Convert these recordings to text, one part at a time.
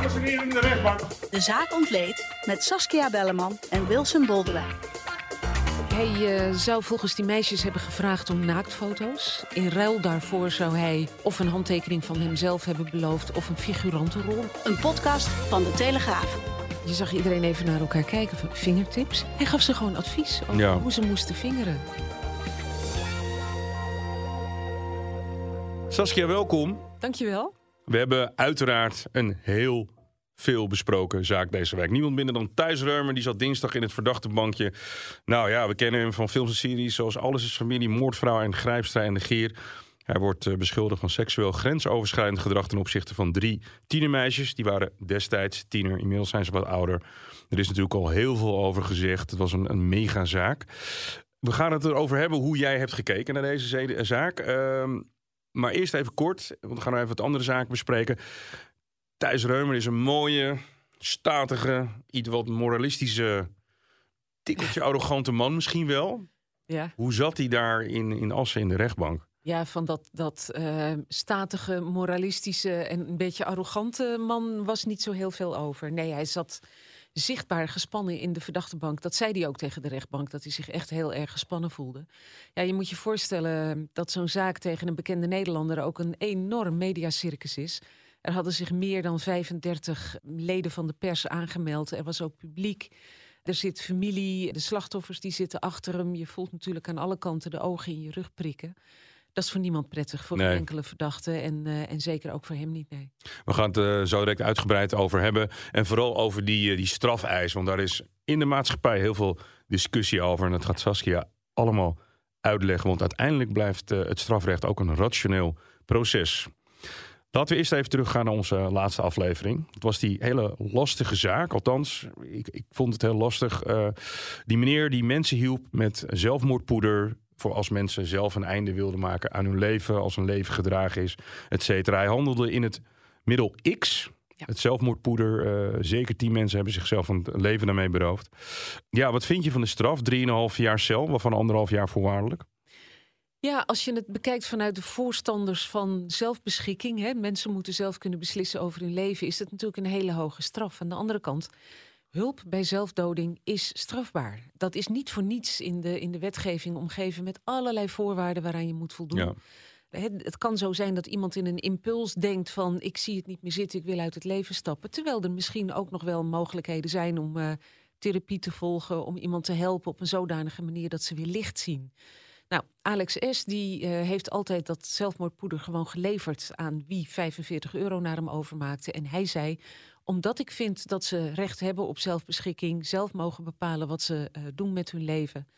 Dames en heren in de rechtbank. De zaak ontleed met Saskia Belleman en Wilson Boldewijn. Hij eh, zou volgens die meisjes hebben gevraagd om naaktfoto's. In ruil daarvoor zou hij of een handtekening van hemzelf hebben beloofd of een figurantenrol. Een podcast van De Telegraaf. Je zag iedereen even naar elkaar kijken, van vingertips. Hij gaf ze gewoon advies over Ja. hoe ze moesten vingeren. Saskia, welkom. Dankjewel. We hebben uiteraard een heel veel besproken zaak deze week. Niemand minder dan Thijs Reumer, die zat dinsdag in het verdachte bankje. Nou ja, we kennen hem van films en series zoals Alles is Familie, Moordvrouw en Grijpstra en de Geer. Hij wordt eh, beschuldigd van seksueel grensoverschrijdend gedrag ten opzichte van drie tienermeisjes. Die waren destijds tiener, inmiddels zijn ze wat ouder. Er is natuurlijk al heel veel over gezegd. Het was een, een megazaak. We gaan het erover hebben hoe jij hebt gekeken naar deze zaak. Ehm, maar eerst even kort, want we gaan even wat andere zaken bespreken. Thijs Reumer is een mooie, statige, iets wat moralistische, tikkeltje arrogante man misschien wel. Ja, Hoe zat hij daar in, in Assen in de rechtbank? ja van dat, dat eh, statige, moralistische en een beetje arrogante man was niet zo heel veel over. Nee, hij zat zichtbaar gespannen in de verdachte bank. Dat zei hij ook tegen de rechtbank, dat hij zich echt heel erg gespannen voelde. Ja, je moet je voorstellen dat zo'n zaak tegen een bekende Nederlander ook een enorm mediacircus is. Er hadden zich meer dan 35 leden van de pers aangemeld. Er was ook publiek. Er zit familie, de slachtoffers die zitten achter hem. Je voelt natuurlijk aan alle kanten de ogen in je rug prikken. Dat is voor niemand prettig, voor Nee. enkele verdachte. En, eh, en zeker ook voor hem niet, nee. We gaan het eh, zo direct uitgebreid over hebben. En vooral over die, eh, die strafeis. Want daar is in de maatschappij heel veel discussie over. En dat gaat Saskia allemaal uitleggen. Want uiteindelijk blijft het strafrecht ook een rationeel proces. Laten we eerst even teruggaan naar onze laatste aflevering. Het was die hele lastige zaak. Althans, ik, ik vond het heel lastig. Eh, die meneer die mensen hielp met zelfmoordpoeder. Voor als mensen zelf een einde wilden maken aan hun leven. Als een leven gedragen is, et cetera. Hij handelde in het middel X. Ja. Het zelfmoordpoeder. eh, zeker tien mensen hebben zichzelf een leven daarmee beroofd. Ja, wat vind je van de straf? 3,5 jaar cel, waarvan anderhalf jaar voorwaardelijk. Ja, als je het bekijkt vanuit de voorstanders van zelfbeschikking, hè, mensen moeten zelf kunnen beslissen over hun leven, is het natuurlijk een hele hoge straf. Aan de andere kant, hulp bij zelfdoding is strafbaar. Dat is niet voor niets in de, in de wetgeving omgeven met allerlei voorwaarden waaraan je moet voldoen. Ja. Het kan zo zijn dat iemand in een impuls denkt van ik zie het niet meer zitten, ik wil uit het leven stappen. Terwijl er misschien ook nog wel mogelijkheden zijn om eh, therapie te volgen, om iemand te helpen op een zodanige manier dat ze weer licht zien. Nou, Alex S. die eh, heeft altijd dat zelfmoordpoeder gewoon geleverd aan wie 45 euro naar hem overmaakte. En hij zei, omdat ik vind dat ze recht hebben op zelfbeschikking, zelf mogen bepalen wat ze eh, doen met hun leven,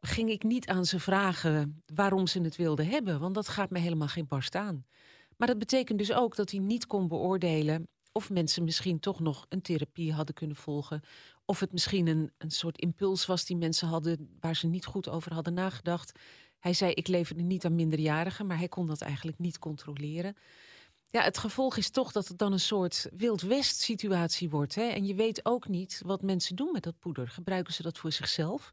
ging ik niet aan ze vragen waarom ze het wilden hebben, want dat gaat me helemaal geen barst aan. Maar dat betekent dus ook dat hij niet kon beoordelen of mensen misschien toch nog een therapie hadden kunnen volgen. Of het misschien een, een soort impuls was die mensen hadden waar ze niet goed over hadden nagedacht. Hij zei: Ik leverde niet aan minderjarigen, maar hij kon dat eigenlijk niet controleren. Ja, het gevolg is toch dat het dan een soort Wild West situatie wordt. Hè? En je weet ook niet wat mensen doen met dat poeder. Gebruiken ze dat voor zichzelf?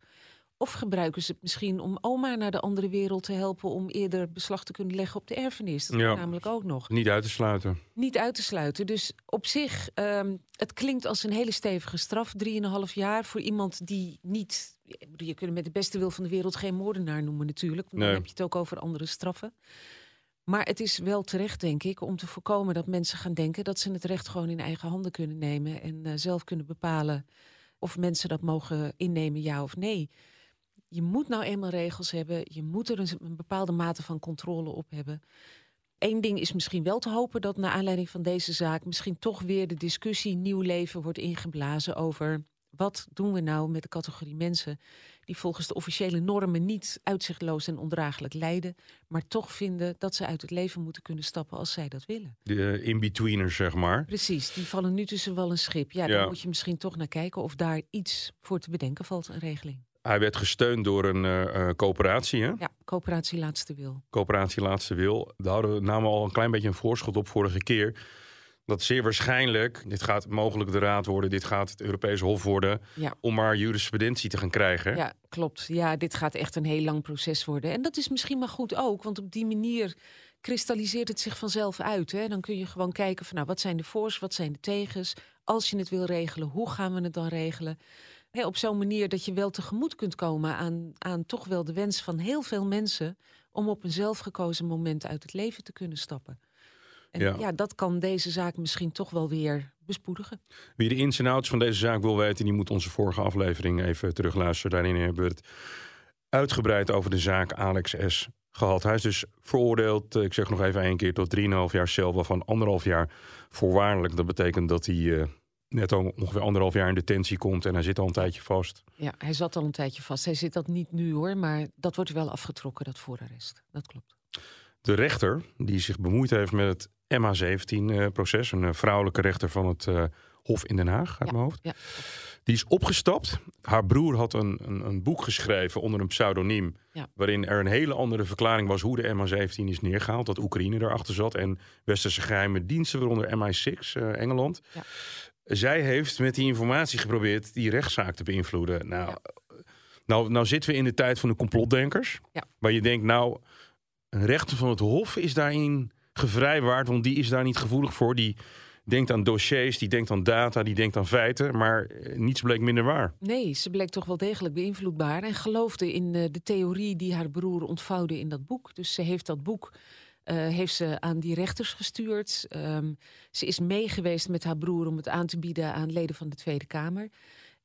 Of gebruiken ze het misschien om oma naar de andere wereld te helpen om eerder beslag te kunnen leggen op de erfenis? Dat Ja. namelijk ook nog Niet uit te sluiten. niet uit te sluiten. Dus op zich, ehm, het klinkt als een hele stevige straf. Drieënhalf jaar voor iemand die niet... Je kunt met de beste wil van de wereld geen moordenaar noemen natuurlijk. Dan Nee. heb je het ook over andere straffen. Maar het is wel terecht, denk ik, om te voorkomen dat mensen gaan denken... dat ze het recht gewoon in eigen handen kunnen nemen... en eh, zelf kunnen bepalen of mensen dat mogen innemen, ja of nee. Je moet nou eenmaal regels hebben. Je moet er een, een bepaalde mate van controle op hebben. Eén ding is misschien wel te hopen dat naar aanleiding van deze zaak misschien toch weer de discussie nieuw leven wordt ingeblazen over Wat doen we nou met de categorie mensen die volgens de officiële normen niet uitzichtloos en ondraaglijk lijden, maar toch vinden dat ze uit het leven moeten kunnen stappen als zij dat willen? De eh, in-betweeners, zeg maar. Precies, die vallen nu tussen wel een schip. Ja, Ja. daar moet je misschien toch naar kijken of daar iets voor te bedenken valt, een regeling. Hij werd gesteund door een eh, eh, coöperatie, hè? Ja, coöperatie laatste wil. Coöperatie Laatste Wil. Daar hadden we namen we al een klein beetje een voorschot op vorige keer. Dat zeer waarschijnlijk, dit gaat mogelijk de raad worden, dit gaat het Europese Hof worden, Ja. om maar jurisprudentie te gaan krijgen. Ja, klopt. Ja, dit gaat echt een heel lang proces worden. En dat is misschien maar goed ook, want op die manier kristalliseert het zich vanzelf uit. Hè? Dan kun je gewoon kijken van nou, wat zijn de voor's, wat zijn de tegens. Als je het wil regelen, hoe gaan we het dan regelen? Op zo'n manier dat je wel tegemoet kunt komen aan, aan toch wel de wens van heel veel mensen om op een zelfgekozen moment uit het leven te kunnen stappen. En Ja. ja. dat kan deze zaak misschien toch wel weer bespoedigen. Wie de ins en outs van deze zaak wil weten, die moet onze vorige aflevering even terugluisteren. Daarin hebben we het uitgebreid over de zaak Alex S. gehad. Hij is dus veroordeeld, eh, ik zeg nog even één keer, tot 3,5 jaar cel, waarvan anderhalf jaar voorwaardelijk. Dat betekent dat hij eh, net al ongeveer anderhalf jaar in detentie komt en hij zit al een tijdje vast. Ja, hij zat al een tijdje vast. Hij zit dat niet nu hoor, maar dat wordt wel afgetrokken, dat voorarrest. Dat klopt. De rechter die zich bemoeid heeft met het MH17-proces, een eh, vrouwelijke rechter van het eh, Hof in Den Haag, uit Ja, mijn hoofd. ja. Die is opgestapt. Haar broer had een, een, een boek geschreven onder een pseudoniem. Ja. Waarin er een hele andere verklaring was hoe de MH17 is neergehaald. Dat Oekraïne erachter zat en westerse geheime diensten, waaronder MI6, eh, Engeland. Zij heeft met die informatie geprobeerd die rechtszaak te beïnvloeden. Nou, Ja. nou, nou zitten we in de tijd van de complotdenkers. Ja. Waar je denkt, nou, een rechter van het Hof is daarin gevrijwaard. Want die is daar niet gevoelig voor. Die denkt aan dossiers, die denkt aan data, die denkt aan feiten. Maar eh, niets bleek minder waar. Nee, ze bleek toch wel degelijk beïnvloedbaar en geloofde in eh, de theorie die haar broer ontvouwde in dat boek. Dus ze heeft dat boek eh, heeft ze aan die rechters gestuurd. Ehm, ze is meegeweest met haar broer om het aan te bieden aan leden van de Tweede Kamer.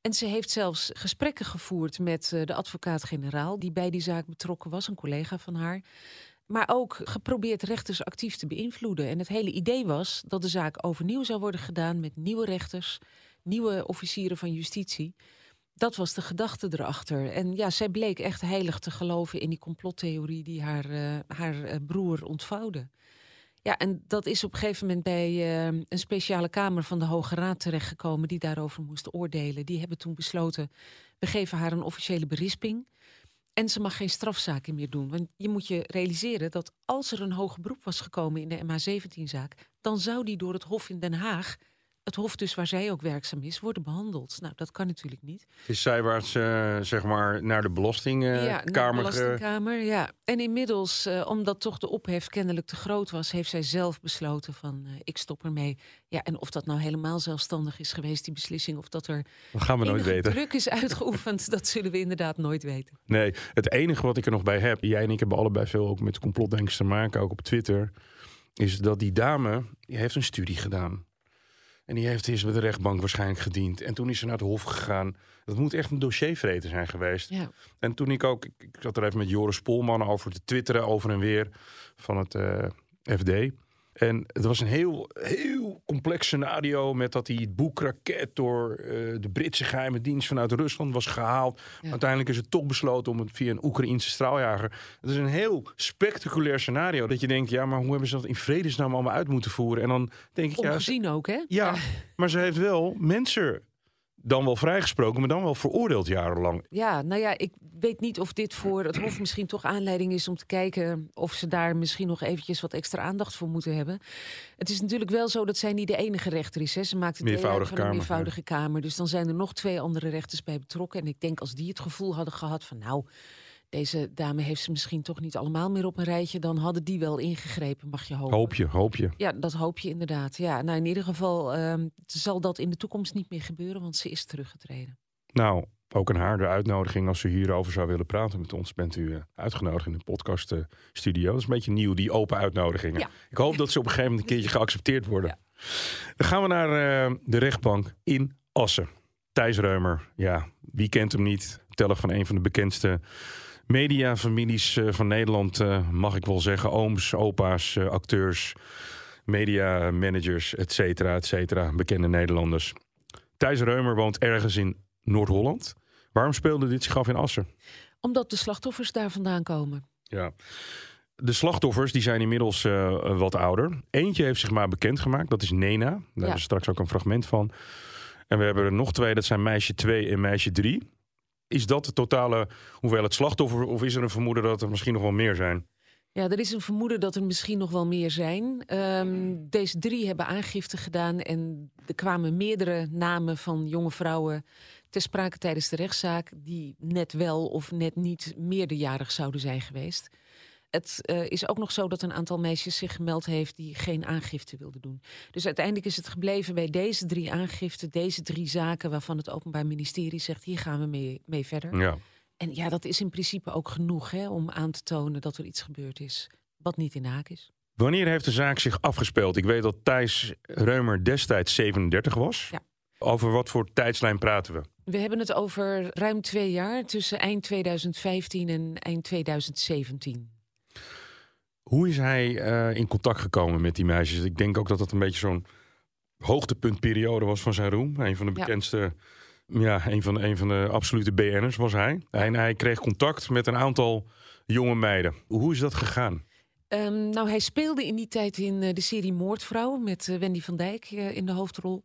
En ze heeft zelfs gesprekken gevoerd met eh, de advocaat-generaal, die bij die zaak betrokken was, een collega van haar. Maar ook geprobeerd rechters actief te beïnvloeden. En het hele idee was dat de zaak overnieuw zou worden gedaan met nieuwe rechters, nieuwe officieren van justitie. Dat was de gedachte erachter. En ja, zij bleek echt heilig te geloven in die complottheorie die haar, eh, haar eh, broer ontvouwde. Ja, en dat is op een gegeven moment bij eh, een speciale kamer van de Hoge Raad terechtgekomen die daarover moest oordelen. Die hebben toen besloten, we geven haar een officiële berisping. En ze mag geen strafzaken meer doen. Want je moet je realiseren dat als er een hoger beroep was gekomen in de MH17-zaak, dan zou die door het Hof in Den Haag, het Hof dus waar zij ook werkzaam is, worden behandeld. Nou, dat kan natuurlijk niet. Is zijwaarts, eh, zeg maar, naar de ja, belastingkamer naar de Belastingkamer, ja. En inmiddels, eh, omdat toch de ophef kennelijk te groot was, heeft zij zelf besloten van eh, ik stop ermee. Ja, en of dat nou helemaal zelfstandig is geweest, die beslissing, of dat er Dat gaan we nooit weten. druk is uitgeoefend, dat zullen we inderdaad nooit weten. Nee, het enige wat ik er nog bij heb, jij en ik hebben allebei veel ook met complotdenkers te maken, ook op Twitter, is dat die dame, die heeft een studie gedaan. En die heeft eerst bij de rechtbank waarschijnlijk gediend. En toen is ze naar het hof gegaan. Dat moet echt een dossiervreten zijn geweest. Ja. En toen ik ook, ik, ik zat er even met Joris Polman over te twitteren over en weer van het eh, FD. En het was een heel, heel complex scenario met dat die boekraket door eh, de Britse geheime dienst vanuit Rusland was gehaald. Ja. Uiteindelijk is het toch besloten om het via een Oekraïnse straaljager. Het is een heel spectaculair scenario dat je denkt, ja, maar hoe hebben ze dat in vredesnaam allemaal uit moeten voeren? En dan denk ik, ja, Ongezien ook, hè? ja, maar ze heeft wel mensen dan wel vrijgesproken, maar dan wel veroordeeld jarenlang. Ja, nou ja, ik weet niet of dit voor het Hof misschien toch aanleiding is om te kijken of ze daar misschien nog eventjes wat extra aandacht voor moeten hebben. Het is natuurlijk wel zo dat zij niet de enige rechter is. Hè. Ze maakt het Meervoudige van een kamer, meervoudige kamer. Dus dan zijn er nog twee andere rechters bij betrokken. En ik denk als die het gevoel hadden gehad van nou, deze dame heeft ze misschien toch niet allemaal meer op een rijtje, dan hadden die wel ingegrepen, mag je hopen. Hoop je, hoop je. Ja, dat hoop je inderdaad. Ja, nou in ieder geval ehm, zal dat in de toekomst niet meer gebeuren, want ze is teruggetreden. Nou, ook aan haar de uitnodiging als u hierover zou willen praten met ons, bent u eh, uitgenodigd in de podcast eh, studio. Dat is een beetje nieuw, die open uitnodigingen. Ja. Ik hoop dat ze op een gegeven moment een keertje geaccepteerd worden. Dan gaan we naar eh, de rechtbank in Assen. Thijs Reumer, ja, wie kent hem niet? Teller van een van de bekendste mediafamilies eh, van Nederland, eh, mag ik wel zeggen. Ooms, opa's, eh, acteurs, media managers, et cetera, et cetera. Bekende Nederlanders. Thijs Reumer woont ergens in Noord-Holland. Waarom speelde dit zich af in Assen? Omdat de slachtoffers daar vandaan komen. Ja. De slachtoffers die zijn inmiddels uh, wat ouder. Eentje heeft zich maar bekendgemaakt, dat is Nena. Daar ja. we straks ook een fragment van. En we hebben er nog twee, dat zijn meisje 2 en meisje 3. Is dat de totale hoeveelheid slachtoffer of is er een vermoeden dat er misschien nog wel meer zijn? Ja, er is een vermoeden dat er misschien nog wel meer zijn. Um, deze drie hebben aangifte gedaan en er kwamen meerdere namen van jonge vrouwen ter sprake tijdens de rechtszaak die net wel of net niet meerderjarig zouden zijn geweest. Het uh, is ook nog zo dat een aantal meisjes zich gemeld heeft die geen aangifte wilden doen. Dus uiteindelijk is het gebleven bij deze drie aangiften, deze drie zaken waarvan het Openbaar Ministerie zegt: hier gaan we mee, mee verder. Ja. En ja, dat is in principe ook genoeg hè, om aan te tonen dat er iets gebeurd is wat niet in de haak is. Wanneer heeft de zaak zich afgespeeld? Ik weet dat Thijs Reumer destijds 37 was. Ja. Over wat voor tijdslijn praten we? We hebben het over ruim twee jaar tussen eind 2015 en eind 2017. Hoe is hij uh, in contact gekomen met die meisjes? Ik denk ook dat dat een beetje zo'n hoogtepuntperiode was van zijn roem. Een van de bekendste, ja, ja een, van, een van de absolute BN'ers was hij. En hij kreeg contact met een aantal jonge meiden. Hoe is dat gegaan? Um, nou, hij speelde in die tijd in uh, de serie Moordvrouw met uh, Wendy van Dijk in de hoofdrol.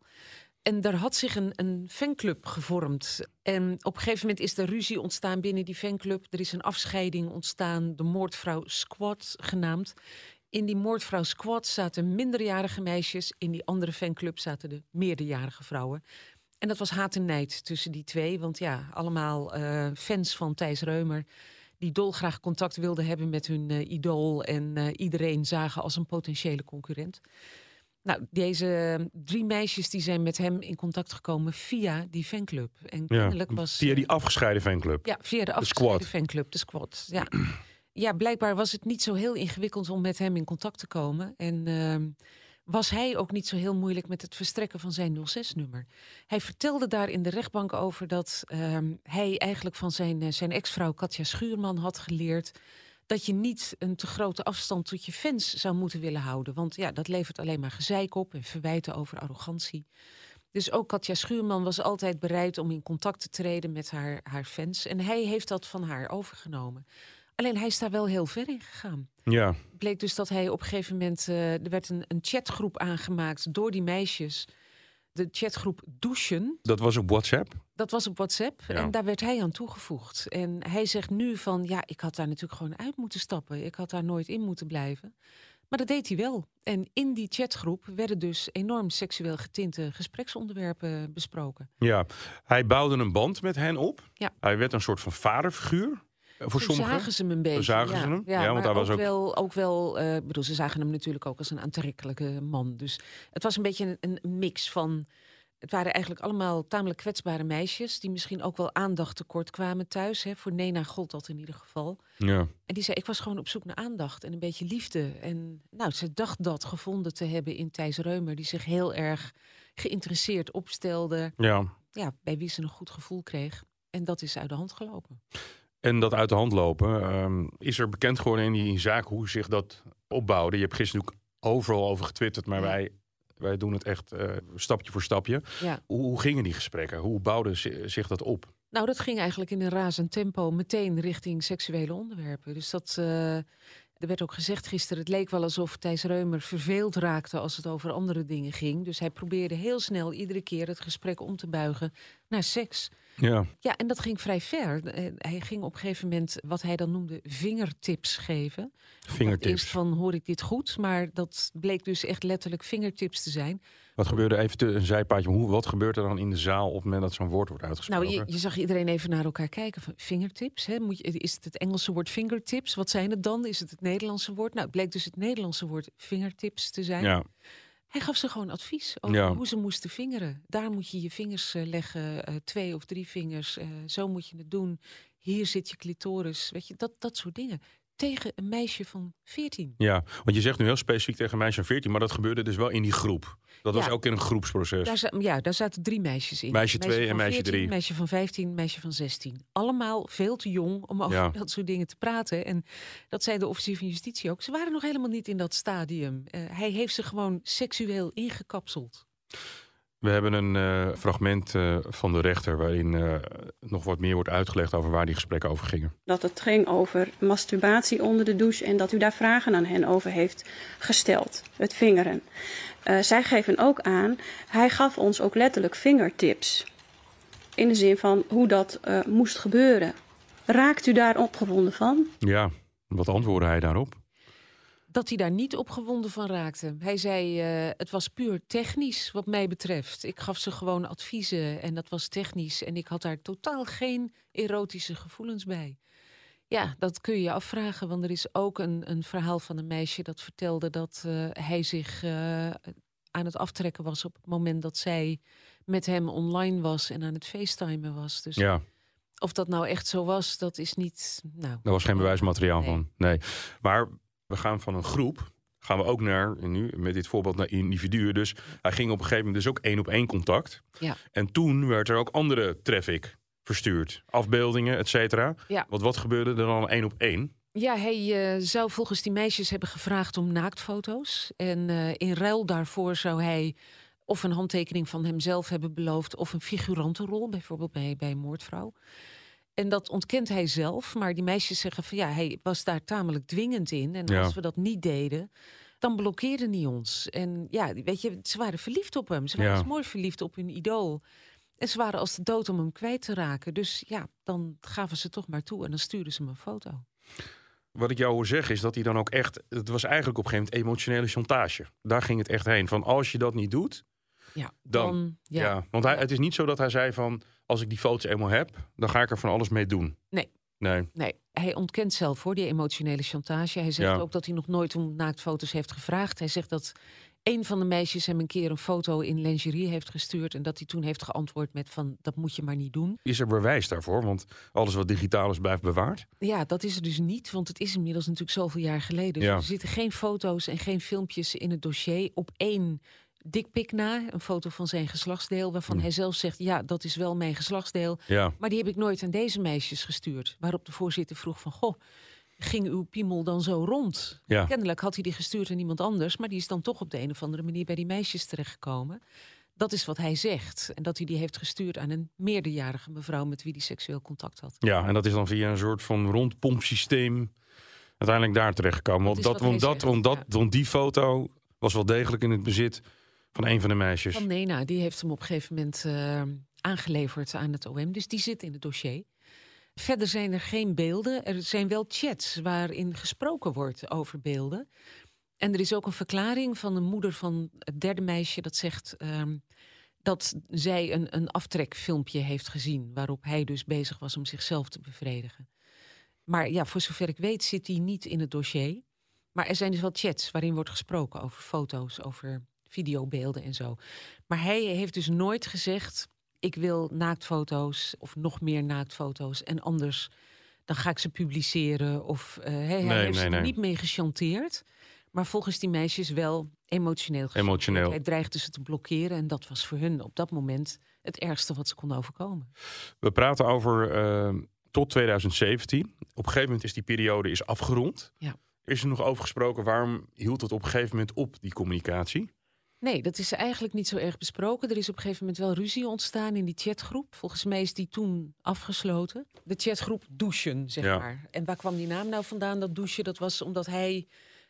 En daar had zich een, een, fanclub gevormd. En op een gegeven moment is er ruzie ontstaan binnen die fanclub. Er is een afscheiding ontstaan, de Moordvrouw Squad genaamd. In die Moordvrouw Squad zaten minderjarige meisjes. In die andere fanclub zaten de meerderjarige vrouwen. En dat was haat en nijd tussen die twee. Want ja, allemaal uh, fans van Thijs Reumer. Die dolgraag contact wilden hebben met hun uh, idool. En uh, iedereen zagen als een potentiële concurrent. Nou, deze drie meisjes die zijn met hem in contact gekomen via die fanclub. En kennelijk ja, was. Via die afgescheiden fanclub. Ja, via de afgescheiden de fanclub, de squad. Ja. ja, blijkbaar was het niet zo heel ingewikkeld om met hem in contact te komen. En uh, was hij ook niet zo heel moeilijk met het verstrekken van zijn 06-nummer. Hij vertelde daar in de rechtbank over dat uh, hij eigenlijk van zijn, uh, zijn ex-vrouw Katja Schuurman had geleerd dat je niet een te grote afstand tot je fans zou moeten willen houden. Want ja, dat levert alleen maar gezeik op en verwijten over arrogantie. Dus ook Katja Schuurman was altijd bereid om in contact te treden met haar, haar fans. En hij heeft dat van haar overgenomen. Alleen hij is daar wel heel ver in gegaan. Ja. Bleek dus dat hij op een gegeven moment. Uh, er werd een, een chatgroep aangemaakt door die meisjes de chatgroep Douchen. Dat was op WhatsApp? Dat was op WhatsApp ja. en daar werd hij aan toegevoegd. En hij zegt nu van, ja, ik had daar natuurlijk gewoon uit moeten stappen. Ik had daar nooit in moeten blijven. Maar dat deed hij wel. En in die chatgroep werden dus enorm seksueel getinte gespreksonderwerpen besproken. Ja, hij bouwde een band met hen op. Ja. Hij werd een soort van vaderfiguur. Voor Toen sommigen. zagen ze hem een beetje. Zagen ja. ze hem? Ja, Ja, want hij was ook, ook- wel, ook wel uh, bedoel, ze zagen hem natuurlijk ook als een aantrekkelijke man. Dus het was een beetje een, een mix van. Het waren eigenlijk allemaal tamelijk kwetsbare meisjes. die misschien ook wel aandacht tekort kwamen thuis. Hè. Voor Nena gold dat in ieder geval. Ja. En die zei: Ik was gewoon op zoek naar aandacht en een beetje liefde. En nou, ze dacht dat gevonden te hebben in Thijs Reumer, die zich heel erg geïnteresseerd opstelde. ja. Ja, bij wie ze een goed gevoel kreeg. En dat is uit de hand gelopen. En dat uit de hand lopen. ehm, is er bekend geworden in die zaak hoe zich dat opbouwde? Je hebt gisteren ook overal over getwitterd, maar Ja. wij, wij doen het echt eh, stapje voor stapje. Ja. Hoe, hoe gingen die gesprekken? Hoe bouwde zi- zich dat op? Nou, dat ging eigenlijk in een razend tempo meteen richting seksuele onderwerpen. Dus dat. eh, er werd ook gezegd gisteren, het leek wel alsof Thijs Reumer verveeld raakte als het over andere dingen ging. Dus hij probeerde heel snel iedere keer het gesprek om te buigen naar seks. Ja, Ja, en dat ging vrij ver. Eh, Hij ging op een gegeven moment wat hij dan noemde vingertips geven. Eerst vingertips. van hoor ik dit goed, maar dat bleek dus echt letterlijk vingertips te zijn. Wat gebeurde even een zijpaadje? Hoe, wat gebeurt er dan in de zaal op het moment dat zo'n woord wordt uitgesproken? Nou, je, je zag iedereen even naar elkaar kijken. Van fingertips, hè? Moet je, is het het Engelse woord fingertips? Wat zijn het dan? Is het het Nederlandse woord? Nou, het bleek dus het Nederlandse woord fingertips te zijn. ja, Hij gaf ze gewoon advies over Ja. hoe ze moesten vingeren. Daar moet je je vingers eh, leggen, eh, twee of drie vingers. eh, zo moet je het doen. Hier zit je clitoris. Weet je, dat, dat soort dingen. Tegen een meisje van 14. ja, want je zegt nu heel specifiek tegen een meisje van 14, maar dat gebeurde dus wel in die groep. Dat was ook in een groepsproces. Daar, za- ja, daar zaten drie meisjes in. Meisje twee en van meisje 14, drie. Meisje van 15, meisje van 16. Allemaal veel te jong om over Ja. dat soort dingen te praten. En dat zei de officier van justitie ook. Ze waren nog helemaal niet in dat stadium. Eh, hij heeft ze gewoon seksueel ingekapseld. We hebben een eh, fragment eh, van de rechter waarin eh, nog wat meer wordt uitgelegd over waar die gesprekken over gingen. Dat het ging over masturbatie onder de douche en dat u daar vragen aan hen over heeft gesteld. Het vingeren. Zij geven ook aan, hij gaf ons ook letterlijk vingertips. In de zin van hoe dat moest gebeuren. Raakt u daar opgewonden van? Ja, wat antwoordde hij daarop? Dat hij daar niet opgewonden van raakte. Hij zei, uh, het was puur technisch wat mij betreft. Ik gaf ze gewoon adviezen en dat was technisch. En ik had daar totaal geen erotische gevoelens bij. Ja, dat kun je je afvragen, want er is ook een, een verhaal van een meisje dat vertelde dat uh, hij zich uh, aan het aftrekken was op het moment dat zij met hem online was en aan het facetimen was. Dus ja. of dat nou echt zo was, dat is niet. Nou, Daar was geen bewijsmateriaal nee. van. Nee. Maar we gaan van een groep, gaan we ook naar, nu met dit voorbeeld, naar individuen. Dus hij ging op een gegeven moment dus ook één op één contact. Ja. En toen werd er ook andere traffic verstuurd. Afbeeldingen, et cetera. Ja. Want wat gebeurde er dan één op één? Ja, hij uh, zou volgens die meisjes hebben gevraagd om naaktfoto's. En uh, in ruil daarvoor zou hij of een handtekening van hemzelf hebben beloofd... of een figurantenrol, bijvoorbeeld bij, bij een moordvrouw. En dat ontkent hij zelf. Maar die meisjes zeggen van ja, hij was daar tamelijk dwingend in. En Ja. als we dat niet deden, dan blokkeerde hij ons. En ja, weet je, ze waren verliefd op hem. Ze waren Ja. mooi verliefd op hun idool. En ze waren als de dood om hem kwijt te raken. Dus ja, dan gaven ze toch maar toe en dan stuurden ze hem een foto. Wat ik jou hoor zeggen is dat hij dan ook echt... Het was eigenlijk op een gegeven moment emotionele chantage. Daar ging het echt heen. Van als je dat niet doet, Ja, Dan, ja. Ja, want hij, het is niet zo dat hij zei van... als ik die foto's eenmaal heb, dan ga ik er van alles mee doen. Nee. Nee. Nee, hij ontkent zelf voor die emotionele chantage. Hij zegt Ja. ook dat hij nog nooit om naaktfoto's heeft gevraagd. Hij zegt dat een van de meisjes hem een keer een foto in lingerie heeft gestuurd... en dat hij toen heeft geantwoord met van dat moet je maar niet doen. Is er bewijs daarvoor? Want alles wat digitaal is, blijft bewaard. Ja, dat is er dus niet, want het is inmiddels natuurlijk zoveel jaar geleden. Dus Ja. Er zitten geen foto's en geen filmpjes in het dossier. Op één dikpik na, een foto van zijn geslachtsdeel... waarvan hij zelf zegt, ja, dat is wel mijn geslachtsdeel. Ja. Maar die heb ik nooit aan deze meisjes gestuurd. Waarop de voorzitter vroeg van, goh, ging uw piemel dan zo rond? Ja. Kennelijk had hij die gestuurd aan iemand anders... maar die is dan toch op de een of andere manier bij die meisjes terechtgekomen. Dat is wat hij zegt. En dat hij die heeft gestuurd aan een meerderjarige mevrouw... met wie hij seksueel contact had. ja, en dat is dan via een soort van rondpompsysteem uiteindelijk daar terechtgekomen. Want, dat, want, dat, want, dat, want die foto was wel degelijk in het bezit van een van de meisjes. Van Nena, die heeft hem op een gegeven moment eh, aangeleverd aan het OM. Dus die zit in het dossier. Verder zijn er geen beelden. Er zijn wel chats waarin gesproken wordt over beelden. En er is ook een verklaring van de moeder van het derde meisje dat zegt ehm, dat zij een, een aftrekfilmpje heeft gezien. Waarop hij dus bezig was om zichzelf te bevredigen. Maar ja, voor zover ik weet zit hij niet in het dossier. Maar er zijn dus wel chats waarin wordt gesproken over foto's, over videobeelden en zo. Maar hij heeft dus nooit gezegd: ik wil naaktfoto's of nog meer naaktfoto's en anders dan ga ik ze publiceren. Of eh, hij, heeft nee, ze er nee. niet mee gechanteerd. Maar volgens die meisjes wel emotioneel. gechanteerd. Emotioneel. Hij dreigde ze te blokkeren en dat was voor hun op dat moment het ergste wat ze kon overkomen. We praten over eh, tot 2017. Op een gegeven moment is die periode is afgerond. Ja. Is er nog over gesproken waarom hield het op een gegeven moment op, die communicatie? Nee, dat is eigenlijk niet zo erg besproken. Er is op een gegeven moment wel ruzie ontstaan in die chatgroep. Volgens mij is die toen afgesloten. De chatgroep Douchen, zeg Ja. maar. En waar kwam die naam nou vandaan, dat douchen? Dat was omdat hij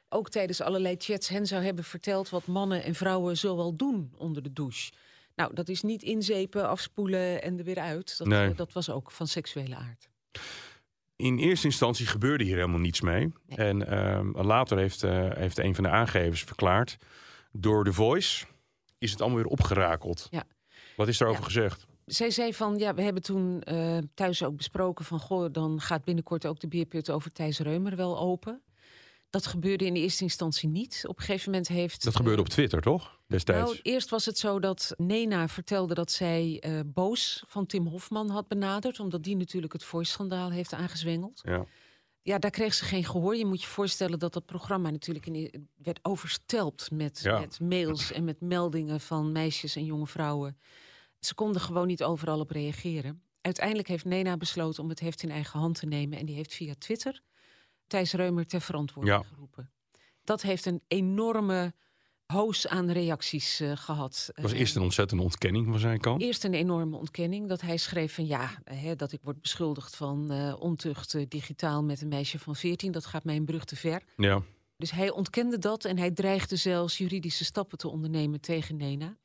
ook tijdens allerlei chats hen zou hebben verteld... wat mannen en vrouwen zoal doen onder de douche. Nou, dat is niet inzepen, afspoelen en er weer uit. Dat, Nee. dat was ook van seksuele aard. In eerste instantie gebeurde hier helemaal niets mee. Nee. En ehm, later heeft, eh, heeft een van de aangevers verklaard... door The Voice is het allemaal weer opgerakeld. Ja. Wat is daarover Ja. gezegd? Zij zei van, ja, we hebben toen eh, thuis ook besproken van... goh, dan gaat binnenkort ook de bierput over Thijs Reumer wel open. Dat gebeurde in de eerste instantie niet. Op een gegeven moment heeft... Dat gebeurde eh, op Twitter, toch? Destijds. Nou, eerst was het zo dat Nena vertelde dat zij eh, Boos van Tim Hofman had benaderd... omdat die natuurlijk het Voice-schandaal heeft aangezwengeld. ja. Ja, daar kreeg ze geen gehoor. Je moet je voorstellen dat dat programma natuurlijk in, werd overstelpt met, Ja. met mails en met meldingen van meisjes en jonge vrouwen. Ze konden gewoon niet overal op reageren. Uiteindelijk heeft Nena besloten om het heft in eigen hand te nemen. En die heeft via Twitter Thijs Reumer ter verantwoording Ja. geroepen. Dat heeft een enorme hoos aan reacties uh, gehad. Het was eerst een ontzettende ontkenning van zijn kant. Eerst een enorme ontkenning. Dat hij schreef van ja, hè, dat ik word beschuldigd van uh, ontucht uh, digitaal met een meisje van 14. Dat gaat mij een brug te ver. Ja. Dus hij ontkende dat en hij dreigde zelfs juridische stappen te ondernemen tegen Nena.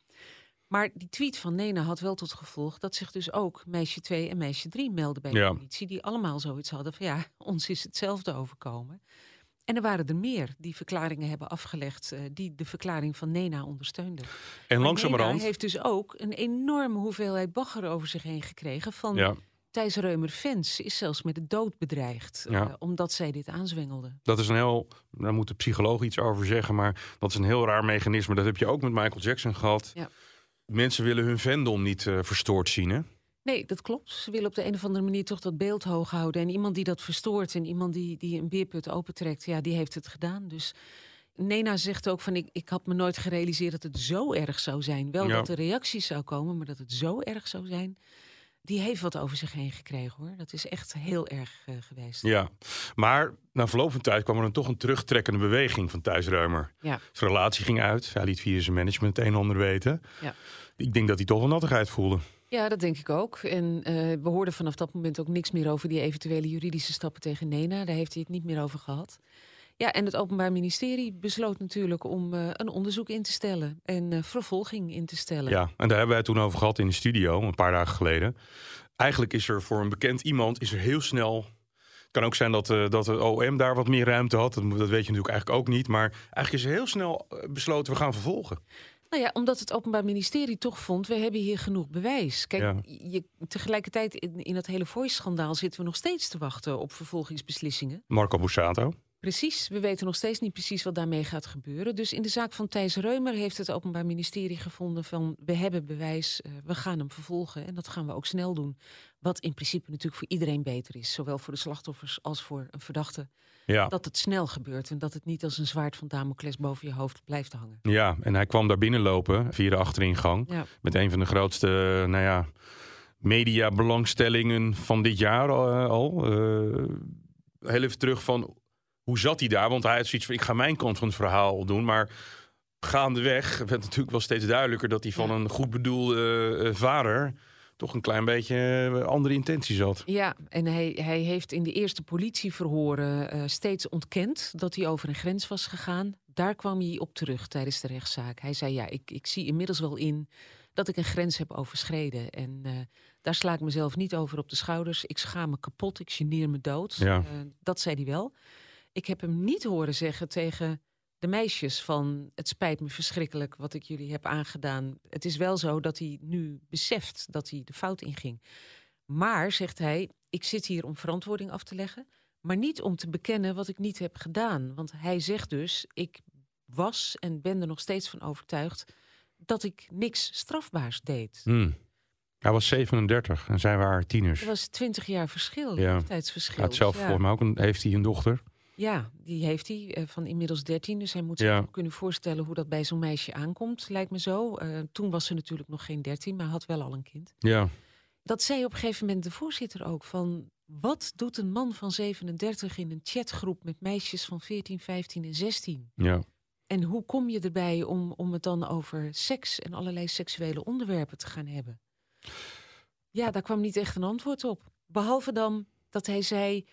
Maar die tweet van Nena had wel tot gevolg dat zich dus ook meisje 2 en meisje 3 melden bij de Ja. politie. Die allemaal zoiets hadden van ja, ons is hetzelfde overkomen. En er waren er meer die verklaringen hebben afgelegd eh, die de verklaring van Nena ondersteunden. En Maar langzamerhand... Nena heeft dus ook een enorme hoeveelheid bagger over zich heen gekregen van Ja, Thijs Reumer fans is zelfs met de dood bedreigd Ja. eh, omdat zij dit aanzwengelde. dat is een heel... Daar moet de psycholoog iets over zeggen, maar dat is een heel raar mechanisme. Dat heb je ook met Michael Jackson gehad. Ja. Mensen willen hun fandom niet eh, verstoord zien, hè? Nee, dat klopt. Ze willen op de een of andere manier toch dat beeld hoog houden. En iemand die dat verstoort en iemand die, die een beerput opentrekt, ja, die heeft het gedaan. Dus Nena zegt ook van ik, ik had me nooit gerealiseerd dat het zo erg zou zijn. Wel Ja. dat er reacties zou komen, maar dat het zo erg zou zijn. Die heeft wat over zich heen gekregen hoor. Dat is echt heel erg eh, geweest. Ja, maar na verloop van tijd kwam er dan toch een terugtrekkende beweging van Thijs Reumer. Ja. Zijn relatie ging uit. Hij liet via zijn management het een en ander weten. Ja. Ik denk dat hij toch wel nattigheid voelde. Ja, dat denk ik ook. En eh, we hoorden vanaf dat moment ook niks meer over die eventuele juridische stappen tegen Nena. Daar heeft hij het niet meer over gehad. Ja, en het Openbaar Ministerie besloot natuurlijk om eh, een onderzoek in te stellen en eh, vervolging in te stellen. Ja, en daar hebben wij het toen over gehad in de studio, een paar dagen geleden. Eigenlijk is er voor een bekend iemand is er heel snel. Het kan ook zijn dat, eh, dat de OM daar wat meer ruimte had. Dat, dat weet je natuurlijk eigenlijk ook niet. Maar eigenlijk is er heel snel besloten, we gaan vervolgen. Nou ja, omdat het Openbaar Ministerie toch vond, we hebben hier genoeg bewijs. Kijk, Ja. je, tegelijkertijd in, in dat hele voice-schandaal zitten we nog steeds te wachten op vervolgingsbeslissingen. Marco Bussato. Precies, we weten nog steeds niet precies wat daarmee gaat gebeuren. Dus in de zaak van Thijs Reumer heeft het Openbaar Ministerie gevonden van we hebben bewijs, eh, we gaan hem vervolgen en dat gaan we ook snel doen. Wat in principe natuurlijk voor iedereen beter is, zowel voor de slachtoffers als voor een verdachte. Ja. Dat het snel gebeurt en dat het niet als een zwaard van Damocles boven je hoofd blijft hangen. ja, en hij kwam daar binnenlopen via de achteringang. Ja. Met een van de grootste, nou ja, mediabelangstellingen van dit jaar eh, al. Eh, heel even terug van, hoe zat hij daar? Want hij had zoiets van, ik ga mijn kant van het verhaal doen. Maar gaandeweg werd natuurlijk wel steeds duidelijker... dat hij van een goed bedoelde eh, vader... toch een klein beetje eh, andere intenties had. Ja, en hij, hij heeft in de eerste politieverhoren eh, steeds ontkend dat hij over een grens was gegaan. Daar kwam hij op terug tijdens de rechtszaak. Hij zei: Ja, ik, ik zie inmiddels wel in dat ik een grens heb overschreden. En eh, daar sla ik mezelf niet over op de schouders. Ik schaam me kapot, ik geneer me dood. Ja. Eh, dat zei hij wel. Ik heb hem niet horen zeggen tegen de meisjes van het spijt me verschrikkelijk wat ik jullie heb aangedaan. Het is wel zo dat hij nu beseft dat hij de fout inging. Maar, zegt hij, ik zit hier om verantwoording af te leggen, maar niet om te bekennen wat ik niet heb gedaan. Want hij zegt dus, ik was en ben er nog steeds van overtuigd dat ik niks strafbaars deed. Hmm. Hij was 37 en zij waren tieners. Er was twintig jaar verschil, Ja. leeftijdsverschil. Hij had zelf ja. voor mij ook een, heeft hij een dochter. Ja, die heeft hij eh, van inmiddels 13. Dus hij moet Ja. zich kunnen voorstellen hoe dat bij zo'n meisje aankomt, lijkt me zo. Eh, toen was ze natuurlijk nog geen 13, maar had wel al een kind. Ja, Dat zei op een gegeven moment de voorzitter ook van... wat doet een man van 37 in een chatgroep met meisjes van 14, 15 en 16? ja. En hoe kom je erbij om, om het dan over seks en allerlei seksuele onderwerpen te gaan hebben? Ja, daar kwam niet echt een antwoord op. Behalve dan dat hij zei...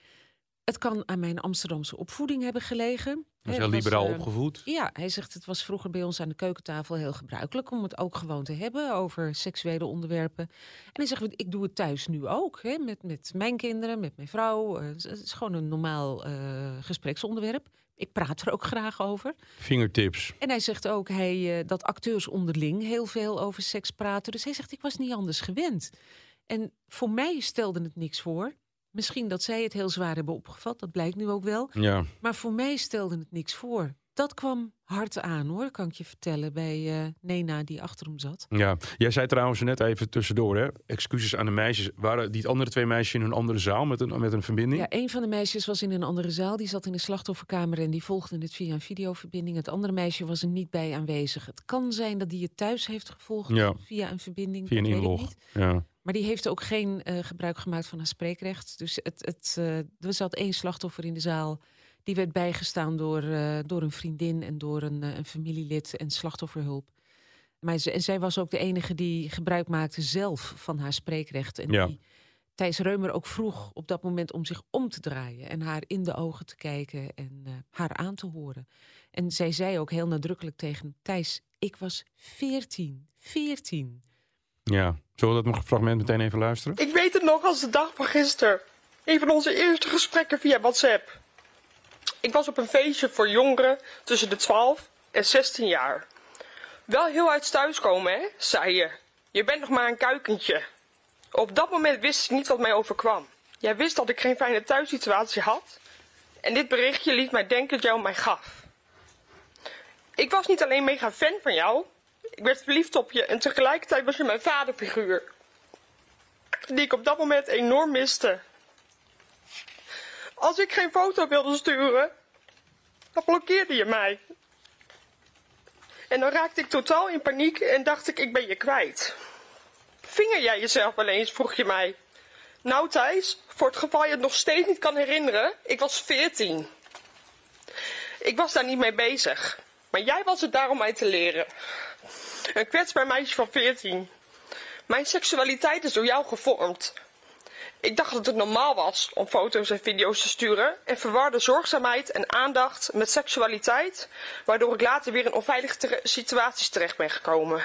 het kan aan mijn Amsterdamse opvoeding hebben gelegen. Hij is heel was, liberaal eh, opgevoed. ja, hij zegt het was vroeger bij ons aan de keukentafel heel gebruikelijk om het ook gewoon te hebben over seksuele onderwerpen. En hij zegt, ik doe het thuis nu ook, hè, met, met mijn kinderen, met mijn vrouw. Eh, Het is gewoon een normaal eh, gespreksonderwerp. Ik praat er ook graag over. Fingertips. En hij zegt ook hij, dat acteurs onderling heel veel over seks praten. Dus hij zegt, ik was niet anders gewend. En voor mij stelde het niks voor. Misschien dat zij het heel zwaar hebben opgevat, dat blijkt nu ook wel. Ja. Maar voor mij stelde het niks voor. Dat kwam hard aan hoor, kan ik je vertellen, bij eh, Nena die achter hem zat. Ja, jij zei trouwens net even tussendoor, hè? Excuses aan de meisjes. Waren die andere twee meisjes in een andere zaal met een, met een verbinding? Ja, een van de meisjes was in een andere zaal. Die zat in de slachtofferkamer en die volgde het via een videoverbinding. Het andere meisje was er niet bij aanwezig. Het kan zijn dat die het thuis heeft gevolgd Ja. via een verbinding. Via een dat weet ik inlog. niet. Ja. Maar die heeft ook geen eh, gebruik gemaakt van haar spreekrecht. Dus het, het, eh, er zat één slachtoffer in de zaal. Die werd bijgestaan door, uh, door een vriendin en door een, een familielid en slachtofferhulp. Maar ze, en zij was ook de enige die gebruik maakte zelf van haar spreekrecht. En Ja. die Thijs Reumer ook vroeg op dat moment om zich om te draaien. En haar in de ogen te kijken en eh, haar aan te horen. En zij zei ook heel nadrukkelijk tegen Thijs, ik was 14. 14. Ja. Zullen we dat nog een fragment meteen even luisteren? Ik weet het nog als de dag van gisteren. Een van onze eerste gesprekken via WhatsApp. Ik was op een feestje voor jongeren tussen de 12 en 16 jaar. Wel heel uit thuiskomen, hè, zei je. Je bent nog maar een kuikentje. Op dat moment wist ik niet wat mij overkwam. Jij wist dat ik geen fijne thuissituatie had. En dit berichtje liet mij denken dat jou mij gaf. Ik was niet alleen mega fan van jou. Ik werd verliefd op je en tegelijkertijd was je mijn vaderfiguur. Die ik op dat moment enorm miste. Als ik geen foto wilde sturen, dan blokkeerde je mij. En dan raakte ik totaal in paniek en dacht ik, ik ben je kwijt. Vinger jij jezelf wel eens, vroeg je mij. Nou Thijs, voor het geval je het nog steeds niet kan herinneren, ik was 14. Ik was daar niet mee bezig. Maar jij was het daar om mij te leren. Een kwetsbaar meisje van 14. Mijn seksualiteit is door jou gevormd. Ik dacht dat het normaal was om foto's en video's te sturen en verwarde zorgzaamheid en aandacht met seksualiteit, waardoor ik later weer in onveilige tere- situaties terecht ben gekomen.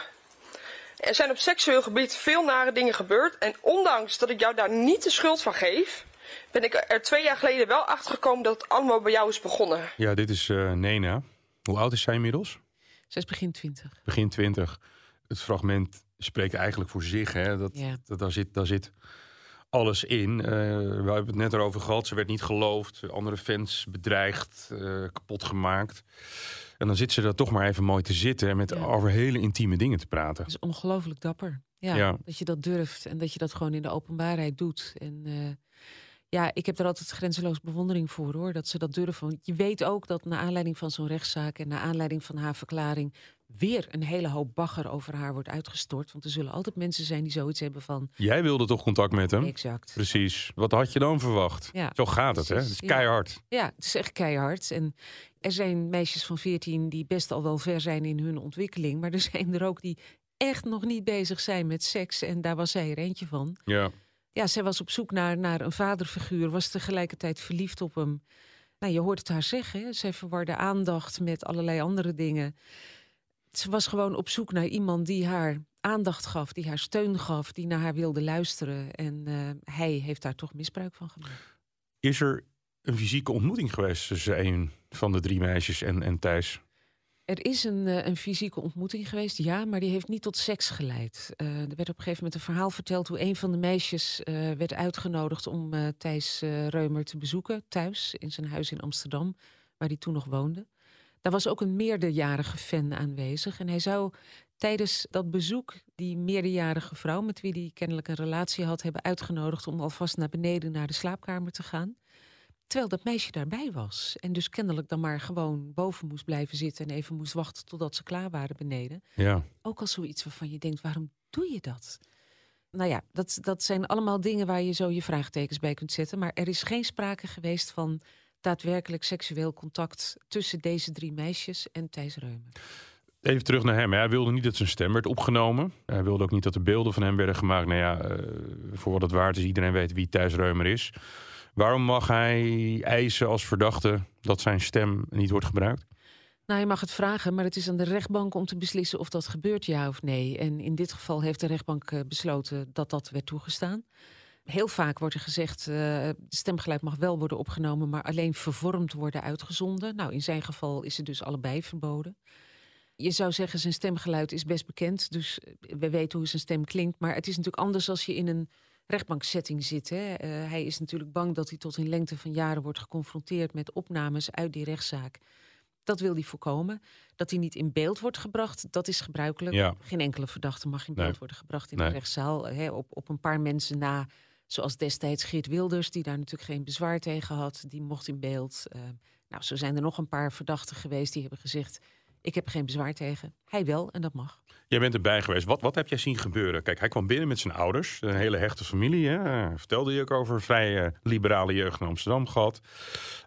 Er zijn op seksueel gebied veel nare dingen gebeurd en ondanks dat ik jou daar niet de schuld van geef, ben ik er twee jaar geleden wel achter gekomen dat het allemaal bij jou is begonnen. Ja, dit is eh, Nena. Hoe oud is zij inmiddels? Zij is begin 20. Begin twintig. Het fragment spreekt eigenlijk voor zich. Hè? Dat, Ja. dat, daar, zit, daar zit alles in. Eh, we hebben het net erover gehad. Ze werd niet geloofd. Andere fans bedreigd, eh, kapot gemaakt. En dan zit ze er toch maar even mooi te zitten... en met Ja. over hele intieme dingen te praten. Dat is ongelooflijk dapper. Ja, Ja. Dat je dat durft en dat je dat gewoon in de openbaarheid doet. En eh, ja, ik heb er altijd grenzeloos bewondering voor hoor. Dat ze dat durven. Want je weet ook dat naar aanleiding van zo'n rechtszaak en naar aanleiding van haar verklaring. Weer een hele hoop bagger over haar wordt uitgestort. Want er zullen altijd mensen zijn die zoiets hebben van. Jij wilde toch contact met hem? Exact. Precies. Wat had je dan verwacht? Ja, Zo gaat het, hè? Het is ja. keihard. Ja, het is echt keihard. En er zijn meisjes van 14 die best al wel ver zijn in hun ontwikkeling. Maar er zijn er ook die echt nog niet bezig zijn met seks. En daar was zij er eentje van. Ja. Ja, zij was op zoek naar, naar een vaderfiguur, was tegelijkertijd verliefd op hem. Nou, je hoort het haar zeggen. hè. Zij verwarde aandacht met allerlei andere dingen. Ze was gewoon op zoek naar iemand die haar aandacht gaf, die haar steun gaf, die naar haar wilde luisteren. En eh, hij heeft daar toch misbruik van gemaakt. Is er een fysieke ontmoeting geweest tussen een van de drie meisjes en, en Thijs? Er is een, eh, een fysieke ontmoeting geweest, ja, maar die heeft niet tot seks geleid. Eh, er werd op een gegeven moment een verhaal verteld hoe een van de meisjes werd uitgenodigd om eh, Thijs Reumer te bezoeken, thuis in zijn huis in Amsterdam, waar hij toen nog woonde. Daar was ook een meerderjarige fan aanwezig. En hij zou tijdens dat bezoek die meerderjarige vrouw, met wie hij kennelijk een relatie had, hebben uitgenodigd om alvast naar beneden naar de slaapkamer te gaan. Terwijl dat meisje daarbij was. En dus kennelijk dan maar gewoon boven moest blijven zitten en even moest wachten totdat ze klaar waren beneden. Ja. Ook al zoiets waarvan je denkt, waarom doe je dat? Nou ja, dat, dat zijn allemaal dingen waar je zo je vraagtekens bij kunt zetten. Maar er is geen sprake geweest van daadwerkelijk seksueel contact tussen deze drie meisjes en Thijs Reumer. Even terug naar hem. Hij wilde niet dat zijn stem werd opgenomen. Hij wilde ook niet dat er beelden van hem werden gemaakt. Nou ja, eh, voor wat het waard is, iedereen weet wie Thijs Reumer is. Waarom mag hij eisen als verdachte dat zijn stem niet wordt gebruikt? Nou, je mag het vragen, maar het is aan de rechtbank om te beslissen of dat gebeurt, ja of nee. En in dit geval heeft de rechtbank eh, besloten dat dat werd toegestaan. Heel vaak wordt er gezegd, eh stemgeluid mag wel worden opgenomen, maar alleen vervormd worden uitgezonden. Nou, in zijn geval is het dus allebei verboden. Je zou zeggen, zijn stemgeluid is best bekend, dus eh, we weten hoe zijn stem klinkt. Maar het is natuurlijk anders als je in een rechtbanksetting zit. Hè. Eh, hij is natuurlijk bang dat hij tot in lengte van jaren wordt geconfronteerd met opnames uit die rechtszaak. Dat wil hij voorkomen. Dat hij niet in beeld wordt gebracht, dat is gebruikelijk. Ja. Geen enkele verdachte mag in Nee. beeld worden gebracht in Nee. de rechtszaal. Hè, op, op een paar mensen na, zoals destijds Geert Wilders, die daar natuurlijk geen bezwaar tegen had, die mocht in beeld. Eh, nou, zo zijn er nog een paar verdachten geweest die hebben gezegd: Ik heb geen bezwaar tegen. Hij wel en dat mag. Jij bent erbij geweest. Wat, wat heb jij zien gebeuren? Kijk, hij kwam binnen met zijn ouders. Een hele hechte familie. Hè? Vertelde je ook over vrij eh, liberale jeugd in Amsterdam gehad.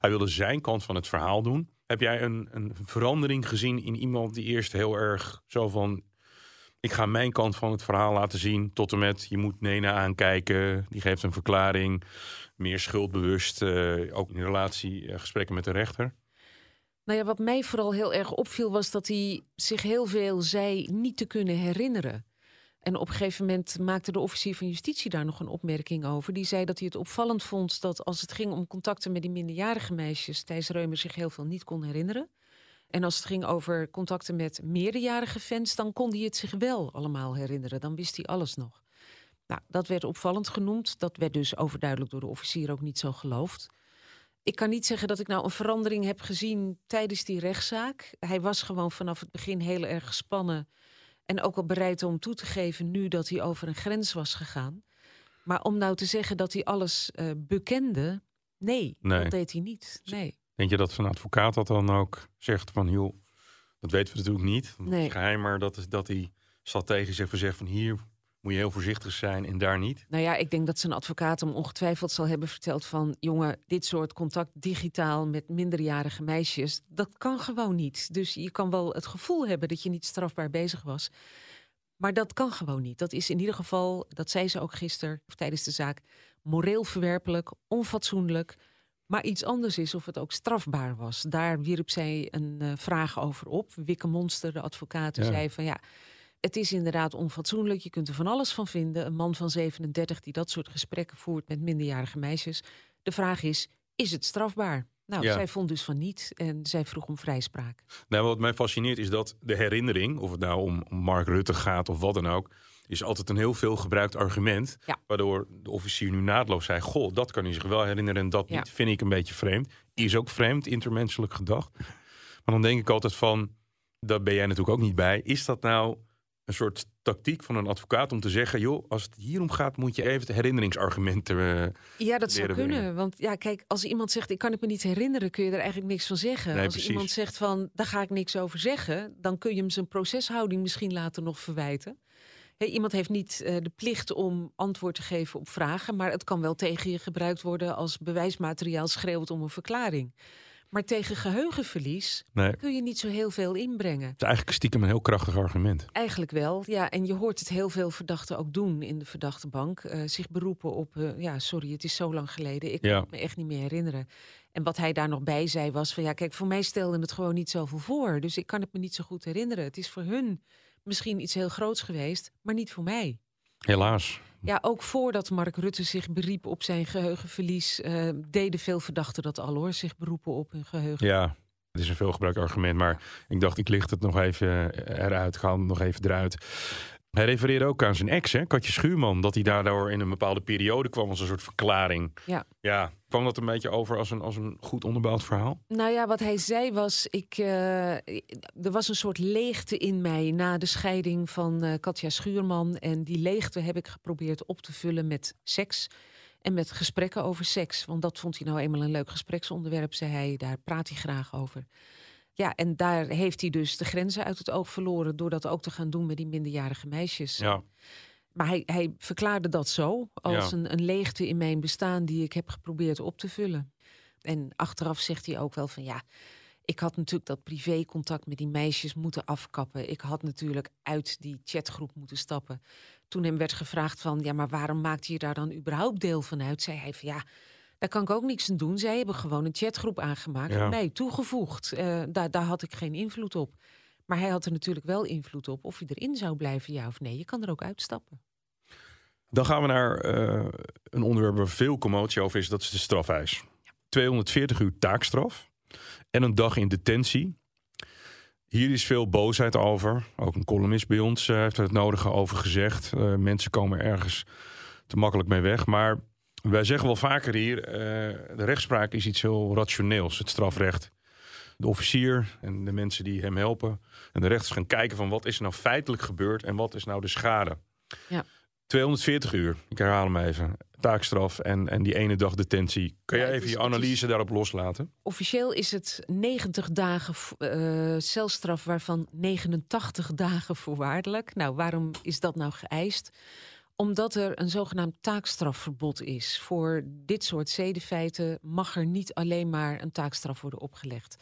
Hij wilde zijn kant van het verhaal doen. Heb jij een, een verandering gezien in iemand die eerst heel erg zo van... Ik ga mijn kant van het verhaal laten zien. Tot en met, je moet Nena aankijken. Die geeft een verklaring. Meer schuldbewust. eh, ook in relatie, eh, gesprekken met de rechter. Nou ja, wat mij vooral heel erg opviel was dat hij zich heel veel zei niet te kunnen herinneren. En op een gegeven moment maakte de officier van justitie daar nog een opmerking over. Die zei dat hij het opvallend vond dat als het ging om contacten met die minderjarige meisjes, Thijs Reumer zich heel veel niet kon herinneren. En als het ging over contacten met meerderjarige fans, dan kon hij het zich wel allemaal herinneren. Dan wist hij alles nog. Nou, dat werd opvallend genoemd. Dat werd dus overduidelijk door de officier ook niet zo geloofd. Ik kan niet zeggen dat ik nou een verandering heb gezien tijdens die rechtszaak. Hij was gewoon vanaf het begin heel erg gespannen. En ook al bereid om toe te geven nu dat hij over een grens was gegaan. Maar om nou te zeggen dat hij alles eh, bekende, nee, Nee. dat deed hij niet. Nee. Denk je dat zo'n advocaat dat dan ook zegt van... joh, dat weten we natuurlijk niet. Is Nee. geheim, maar dat, is, dat hij strategisch heeft gezegd van... hier moet je heel voorzichtig zijn en daar niet. Nou ja, ik denk dat zijn advocaat hem ongetwijfeld zal hebben verteld van... jongen, dit soort contact digitaal met minderjarige meisjes... dat kan gewoon niet. Dus je kan wel het gevoel hebben dat je niet strafbaar bezig was. Maar dat kan gewoon niet. Dat is in ieder geval, dat zei ze ook gisteren of tijdens de zaak... moreel verwerpelijk, onfatsoenlijk... Maar iets anders is of het ook strafbaar was. Daar wierp zij een eh, vraag over op. Wikke Monster, de advocaat, Ja. zei van ja... Het is inderdaad onfatsoenlijk. Je kunt er van alles van vinden. Een man van 37 die dat soort gesprekken voert met minderjarige meisjes. De vraag is, is het strafbaar? Nou, Ja. zij vond dus van niet en zij vroeg om vrijspraak. Nou, wat mij fascineert is dat de herinnering... of het nou om Mark Rutte gaat of wat dan ook... is altijd een heel veel gebruikt argument. Ja. Waardoor de officier nu naadloos zei... goh, dat kan hij zich wel herinneren en dat Ja. niet. Vind ik een beetje vreemd. Is ook vreemd, intermenselijk gedacht. Maar dan denk ik altijd van... daar ben jij natuurlijk ook niet bij. Is dat nou een soort tactiek van een advocaat om te zeggen... joh, als het hierom gaat, moet je even de herinneringsargumenten... eh, Ja, dat zou kunnen. Want ja, kijk, als iemand zegt ik kan het me niet herinneren, kun je er eigenlijk niks van zeggen. Nee, als precies. iemand zegt van daar ga ik niks over zeggen, dan kun je hem zijn proceshouding misschien later nog verwijten. Iemand heeft niet eh, de plicht om antwoord te geven op vragen, maar het kan wel tegen je gebruikt worden als bewijsmateriaal schreeuwt om een verklaring. Maar tegen geheugenverlies nee, het kun je niet zo heel veel inbrengen. is eigenlijk stiekem een heel krachtig argument. Eigenlijk wel, ja. En je hoort het heel veel verdachten ook doen in de verdachte bank. eh, zich beroepen op, eh, ja, sorry, het is zo lang geleden. Ik kan Ja. het me echt niet meer herinneren. En wat hij daar nog bij zei was van, ja, kijk, voor mij stelde het gewoon niet zoveel voor. Dus ik kan het me niet zo goed herinneren. Het is voor hun misschien iets heel groots geweest, maar niet voor mij. Helaas. Ja, ook voordat Mark Rutte zich beriep op zijn geheugenverlies, eh, deden veel verdachten dat al hoor, zich beroepen op hun geheugen. Ja, het is een veelgebruikt argument. Maar ik dacht, ik licht het nog even eruit. Ik haal het nog even eruit. Hij refereerde ook aan zijn ex, hè, Katje Schuurman. Dat hij daardoor in een bepaalde periode kwam als een soort verklaring. Ja. Ja, kwam dat een beetje over als een, als een goed onderbouwd verhaal? Nou ja, wat hij zei was, ik, eh, er was een soort leegte in mij na de scheiding van eh, Katja Schuurman. En die leegte heb ik geprobeerd op te vullen met seks en met gesprekken over seks. Want dat vond hij nou eenmaal een leuk gespreksonderwerp, zei hij. Daar praat hij graag over. Ja, en daar heeft hij dus de grenzen uit het oog verloren... door dat ook te gaan doen met die minderjarige meisjes. Ja, Maar hij, hij verklaarde dat zo, als Ja. een, een leegte in mijn bestaan die ik heb geprobeerd op te vullen. En achteraf zegt hij ook wel van ja, ik had natuurlijk dat privécontact met die meisjes moeten afkappen. Ik had natuurlijk uit die chatgroep moeten stappen. Toen hem werd gevraagd van ja, maar waarom maakte je daar dan überhaupt deel van uit? Zei hij van ja, daar kan ik ook niks aan doen. Zij hebben gewoon een chatgroep aangemaakt Ja. en mij toegevoegd. Eh, daar, daar had ik geen invloed op. Maar hij had er natuurlijk wel invloed op of je erin zou blijven, ja of nee. Je kan er ook uitstappen. Dan gaan we naar eh, een onderwerp waar veel commotie over is. Dat is de strafeis. 240 uur taakstraf en een dag in detentie. Hier is veel boosheid over. Ook een columnist bij ons eh, heeft er het nodige over gezegd. Mensen komen ergens te makkelijk mee weg. Maar wij zeggen wel vaker hier... eh, de rechtspraak is iets heel rationeels, het strafrecht. De officier en de mensen die hem helpen... en de rechters gaan kijken van wat is er nou feitelijk gebeurd... en wat is nou de schade. Ja. 240 uur. Ik herhaal hem even. Taakstraf en, en die ene dag detentie. Kan Ja, jij even is- je is- analyse daarop loslaten? Officieel is het 90 dagen eh, celstraf, waarvan 89 dagen voorwaardelijk. Nou, waarom is dat nou geëist? Omdat er een zogenaamd taakstrafverbod is. Voor dit soort zedenfeiten mag er niet alleen maar een taakstraf worden opgelegd.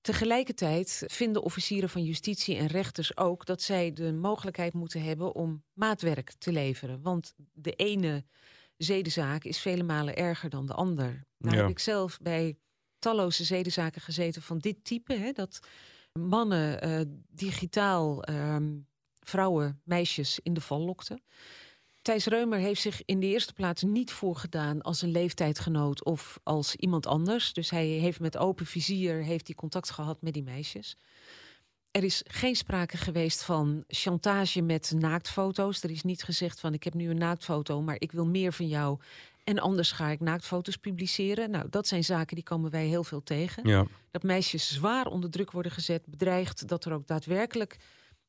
Tegelijkertijd vinden officieren van justitie en rechters ook dat zij de mogelijkheid moeten hebben om maatwerk te leveren. Want de ene zedenzaak is vele malen erger dan de ander. Nou Ja. heb ik zelf bij talloze zedenzaken gezeten van dit type. Hè, dat mannen eh, digitaal ehm, vrouwen, meisjes in de val lokten. Thijs Reumer heeft zich in de eerste plaats niet voorgedaan als een leeftijdgenoot of als iemand anders. Dus hij heeft met open vizier heeft hij contact gehad met die meisjes. Er is geen sprake geweest van chantage met naaktfoto's. Er is niet gezegd van ik heb nu een naaktfoto, maar ik wil meer van jou. En anders ga ik naaktfoto's publiceren. Nou, dat zijn zaken die komen wij heel veel tegen. Ja. Dat meisjes zwaar onder druk worden gezet, bedreigd. Dat er ook daadwerkelijk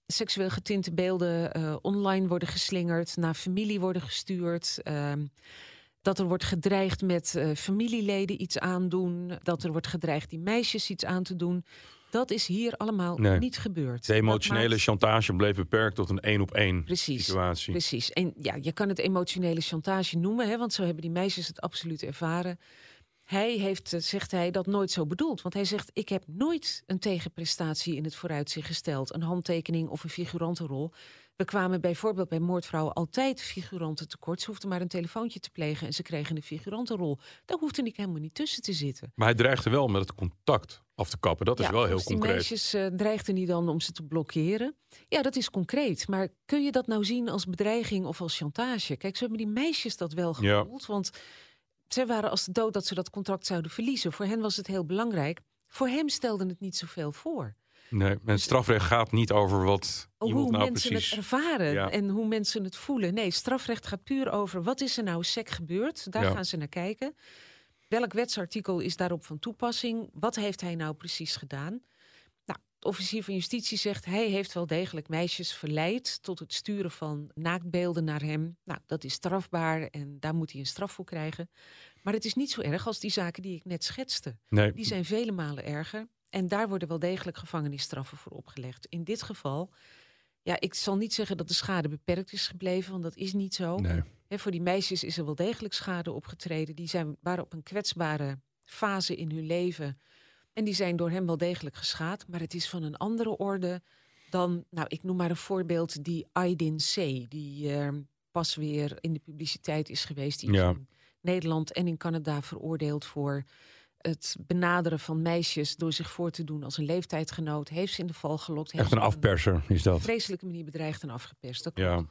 seksueel getinte beelden eh, online worden geslingerd, naar familie worden gestuurd. ehm, dat er wordt gedreigd met eh, familieleden iets aandoen. Dat er wordt gedreigd die meisjes iets aan te doen. Dat is hier allemaal Nee. niet gebeurd. De emotionele maakt- chantage bleef beperkt tot een één op één Precies, situatie. Precies. En ja, je kan het emotionele chantage noemen, hè, want zo hebben die meisjes het absoluut ervaren. Hij heeft, eh, zegt hij, dat nooit zo bedoeld. Want hij zegt: Ik heb nooit een tegenprestatie in het vooruitzicht gesteld. Een handtekening of een figurantenrol. We kwamen bijvoorbeeld bij moordvrouwen altijd figuranten tekort. Ze hoefden maar een telefoontje te plegen en ze kregen een figurantenrol. Daar hoefde ik helemaal niet tussen te zitten. Maar hij dreigde wel met het contact af te kappen. Dat is Ja, wel heel volgens die concreet. meisjes eh, dreigden niet dan om ze te blokkeren. Ja, dat is concreet. Maar kun je dat nou zien als bedreiging of als chantage? Kijk, zo hebben die meisjes dat wel Ja. gevoeld. Want zij waren als de dood dat ze dat contract zouden verliezen. Voor hen was het heel belangrijk. Voor hem stelde het niet zoveel voor. Nee, en strafrecht gaat niet over wat iemand hoe nou mensen precies... het ervaren Ja. en hoe mensen het voelen. Nee, strafrecht gaat puur over wat is er nou sec gebeurd. Daar Ja. gaan ze naar kijken. Welk wetsartikel is daarop van toepassing? Wat heeft hij nou precies gedaan? De officier van justitie zegt hij heeft wel degelijk meisjes verleid tot het sturen van naaktbeelden naar hem. Nou, dat is strafbaar en daar moet hij een straf voor krijgen. Maar het is niet zo erg als die zaken die ik net schetste. Nee, Die zijn vele malen erger. En daar worden wel degelijk gevangenisstraffen voor opgelegd. In dit geval, ja, ik zal niet zeggen dat de schade beperkt is gebleven, want dat is niet zo. nee. Voor die meisjes is er wel degelijk schade opgetreden. Die zijn, waren op een kwetsbare fase in hun leven. En die zijn door hem wel degelijk geschaad. Maar het is van een andere orde dan, nou, ik noem maar een voorbeeld, die Aydin C. Die eh, pas weer in de publiciteit is geweest. Die is Ja. in Nederland en in Canada veroordeeld voor het benaderen van meisjes door zich voor te doen als een leeftijdgenoot. Heeft ze in de val gelokt. heeft Echt een op afperser is dat. vreselijke manier bedreigd en afgeperst. Dat. Ja,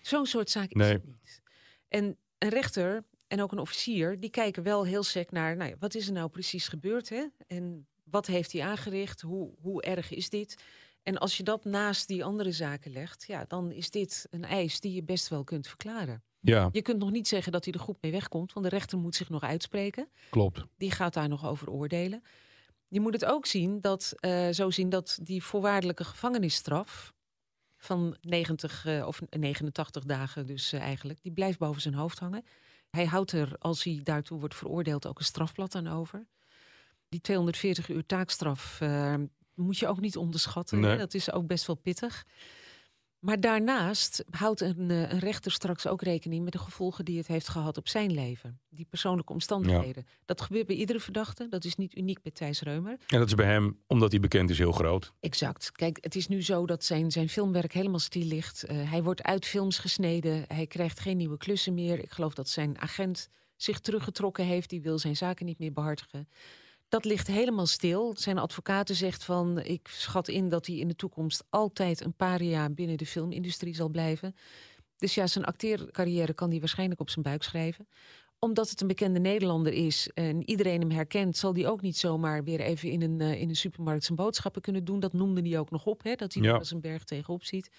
Zo'n soort zaak is Nee. het niet. En een rechter en ook een officier, die kijken wel heel sec naar, nou wat is er nou precies gebeurd? Hè? En wat heeft hij aangericht? Hoe, hoe erg is dit? En als je dat naast die andere zaken legt, ja, dan is dit een eis die je best wel kunt verklaren. ja, Je kunt nog niet zeggen dat hij er goed mee wegkomt, want de rechter moet zich nog uitspreken. klopt. Die gaat daar nog over oordelen. Je moet het ook zien dat, eh, zo zien dat die voorwaardelijke gevangenisstraf van 90 eh, of 89 dagen dus eh, eigenlijk, die blijft boven zijn hoofd hangen. Hij houdt er, als hij daartoe wordt veroordeeld, ook een strafblad aan over. Die 240 uur taakstraf eh, moet je ook niet onderschatten. Nee. Dat is ook best wel pittig. Maar daarnaast houdt een, eh, een rechter straks ook rekening met de gevolgen die het heeft gehad op zijn leven. Die persoonlijke omstandigheden. Dat gebeurt bij iedere verdachte. Dat is niet uniek bij Thijs Reumer. En dat is bij hem, omdat hij bekend is, heel groot. Exact. Kijk, het is nu zo dat zijn, zijn filmwerk helemaal stil ligt. Eh, hij wordt uit films gesneden. Hij krijgt geen nieuwe klussen meer. Ik geloof dat zijn agent zich teruggetrokken heeft. Die wil zijn zaken niet meer behartigen. Dat ligt helemaal stil. Zijn advocaten zegt van... ik schat in dat hij in de toekomst altijd een paar jaar binnen de filmindustrie zal blijven. Dus ja, zijn acteercarrière kan hij waarschijnlijk op zijn buik schrijven. Omdat het een bekende Nederlander is en iedereen hem herkent... zal hij ook niet zomaar weer even in een, eh, in een supermarkt zijn boodschappen kunnen doen. Dat noemde hij ook nog op, hè, dat hij Ja. er als een berg tegenop ziet.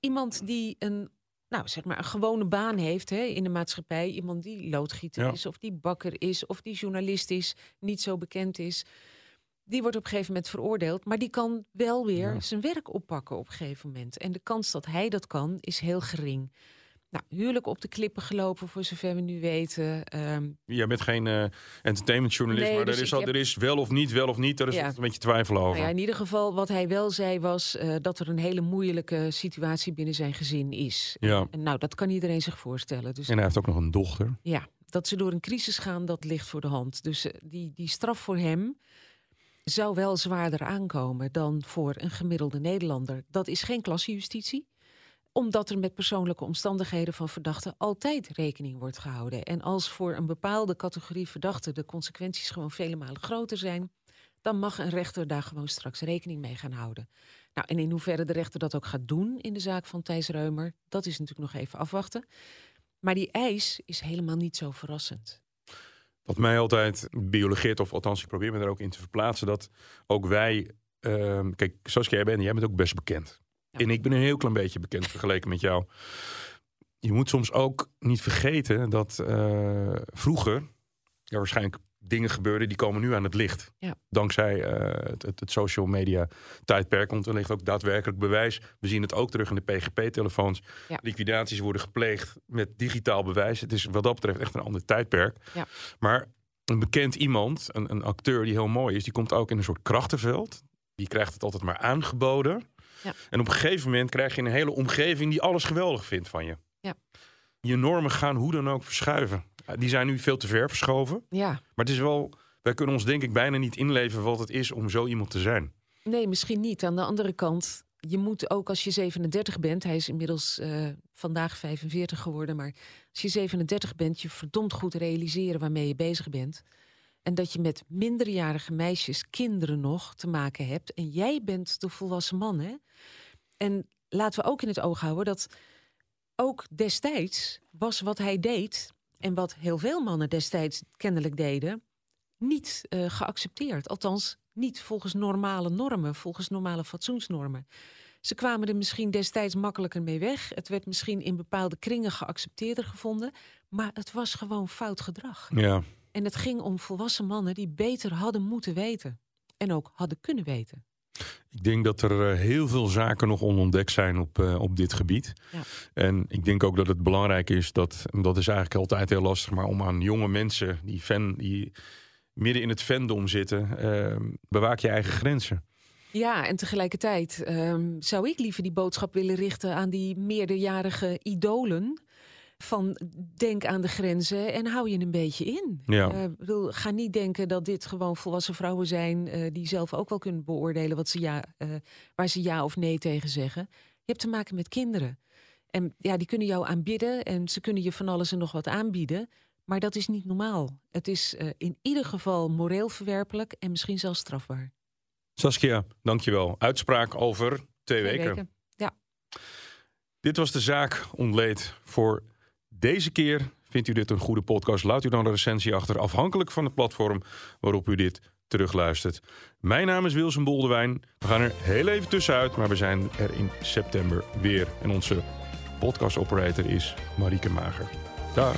Iemand die een, nou, zeg maar een gewone baan heeft hè, in de maatschappij. Iemand die loodgieter Ja. is, of die bakker is, of die journalist is, niet zo bekend is. Die wordt op een gegeven moment veroordeeld, maar die kan wel weer Ja. zijn werk oppakken op een gegeven moment. En de kans dat hij dat kan, is heel gering. Nou, huwelijk op de klippen gelopen, voor zover we nu weten. Ehm, Jij bent geen uh, entertainmentjournalist, Nee, maar dus er, is al, heb- er is wel of niet, wel of niet. Daar is Ja. een beetje twijfel over. nou ja, in ieder geval, wat hij wel zei was eh, dat er een hele moeilijke situatie binnen zijn gezin is. Ja. En nou, dat kan iedereen zich voorstellen. Dus En hij heeft ook nog een dochter. ja, dat ze door een crisis gaan, dat ligt voor de hand. Dus eh, die, die straf voor hem zou wel zwaarder aankomen dan voor een gemiddelde Nederlander. Dat is geen klassejustitie omdat er met persoonlijke omstandigheden van verdachten altijd rekening wordt gehouden. En als voor een bepaalde categorie verdachten de consequenties gewoon vele malen groter zijn, dan mag een rechter daar gewoon straks rekening mee gaan houden. Nou, en in hoeverre de rechter dat ook gaat doen in de zaak van Thijs Reumer, dat is natuurlijk nog even afwachten. Maar die eis is helemaal niet zo verrassend. Wat mij altijd biologeert, of althans ik probeer me daar ook in te verplaatsen, dat ook wij, ehm, kijk, zoals jij bent, jij bent ook best bekend. Ja. En ik ben een heel klein beetje bekend vergeleken met jou. Je moet soms ook niet vergeten dat eh, vroeger er waarschijnlijk dingen gebeurden die komen nu aan het licht. Ja. Dankzij eh, het, het, het social media tijdperk. Want er ligt ook daadwerkelijk bewijs. We zien het ook terug in de PGP-telefoons. Ja. Liquidaties worden gepleegd met digitaal bewijs. Het is wat dat betreft echt een ander tijdperk. Ja. Maar een bekend iemand, een, een acteur die heel mooi is, die komt ook in een soort krachtenveld. Die krijgt het altijd maar aangeboden. Ja. En op een gegeven moment krijg je een hele omgeving die alles geweldig vindt van je. Ja. Je normen gaan hoe dan ook verschuiven. Die zijn nu veel te ver verschoven. Ja, Maar het is wel, wij kunnen ons denk ik bijna niet inleven wat het is om zo iemand te zijn. Nee, misschien niet. Aan de andere kant, je moet ook als je 37 bent, hij is inmiddels eh, vandaag 45 geworden, maar als je 37 bent, je verdomd goed realiseren waarmee je bezig bent. En dat je met minderjarige meisjes, kinderen nog, te maken hebt. En jij bent de volwassen man, hè? En laten we ook in het oog houden dat ook destijds was wat hij deed... en wat heel veel mannen destijds kennelijk deden... niet eh, geaccepteerd. Althans, niet volgens normale normen, volgens normale fatsoensnormen. Ze kwamen er misschien destijds makkelijker mee weg. Het werd misschien in bepaalde kringen geaccepteerder gevonden. Maar het was gewoon fout gedrag. Ja. En het ging om volwassen mannen die beter hadden moeten weten. En ook hadden kunnen weten. Ik denk dat er eh, heel veel zaken nog onontdekt zijn op, eh, op dit gebied. Ja. En ik denk ook dat het belangrijk is dat, dat is eigenlijk altijd heel lastig, maar om aan jonge mensen die, fan, die midden in het fandom zitten, eh, bewaak je eigen grenzen. Ja, en tegelijkertijd ehm, zou ik liever die boodschap willen richten aan die meerderjarige idolen. Van denk aan de grenzen en hou je een beetje in. Ja. Eh, bedoel, ga niet denken dat dit gewoon volwassen vrouwen zijn eh, die zelf ook wel kunnen beoordelen wat ze ja, eh, waar ze ja of nee tegen zeggen. Je hebt te maken met kinderen. En ja, die kunnen jou aanbidden en ze kunnen je van alles en nog wat aanbieden. Maar dat is niet normaal. Het is in ieder geval moreel verwerpelijk en misschien zelfs strafbaar. Saskia, dankjewel. Uitspraak over twee, Twee weken. Ja. Dit was de zaak ontleed voor deze keer. Vindt u dit een goede podcast? Laat u dan een recensie achter, afhankelijk van het platform waarop u dit terugluistert. Mijn naam is Wilson Boldewijn. We gaan er heel even tussenuit, maar we zijn er in september weer. En onze podcast operator is Marieke Mager. Dag.